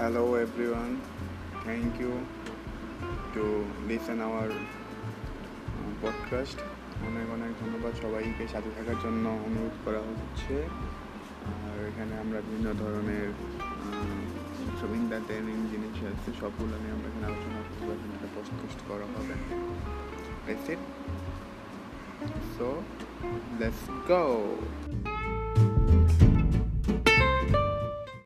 hello, everyone. Thank you to listen our uh, podcast অনেক অনেক ধন্যবাদ সবাইকে সাথে থাকার জন্য অনুরোধ করা হচ্ছে। আর এখানে আমরা বিভিন্ন ধরনের সব এন্টারটেনিং জিনিস আছে, সবগুলো নিয়ে আমরা এখানে আলোচনা করব। এখানে একটা পডকাস্ট করা হবে। That's it. So, let's go.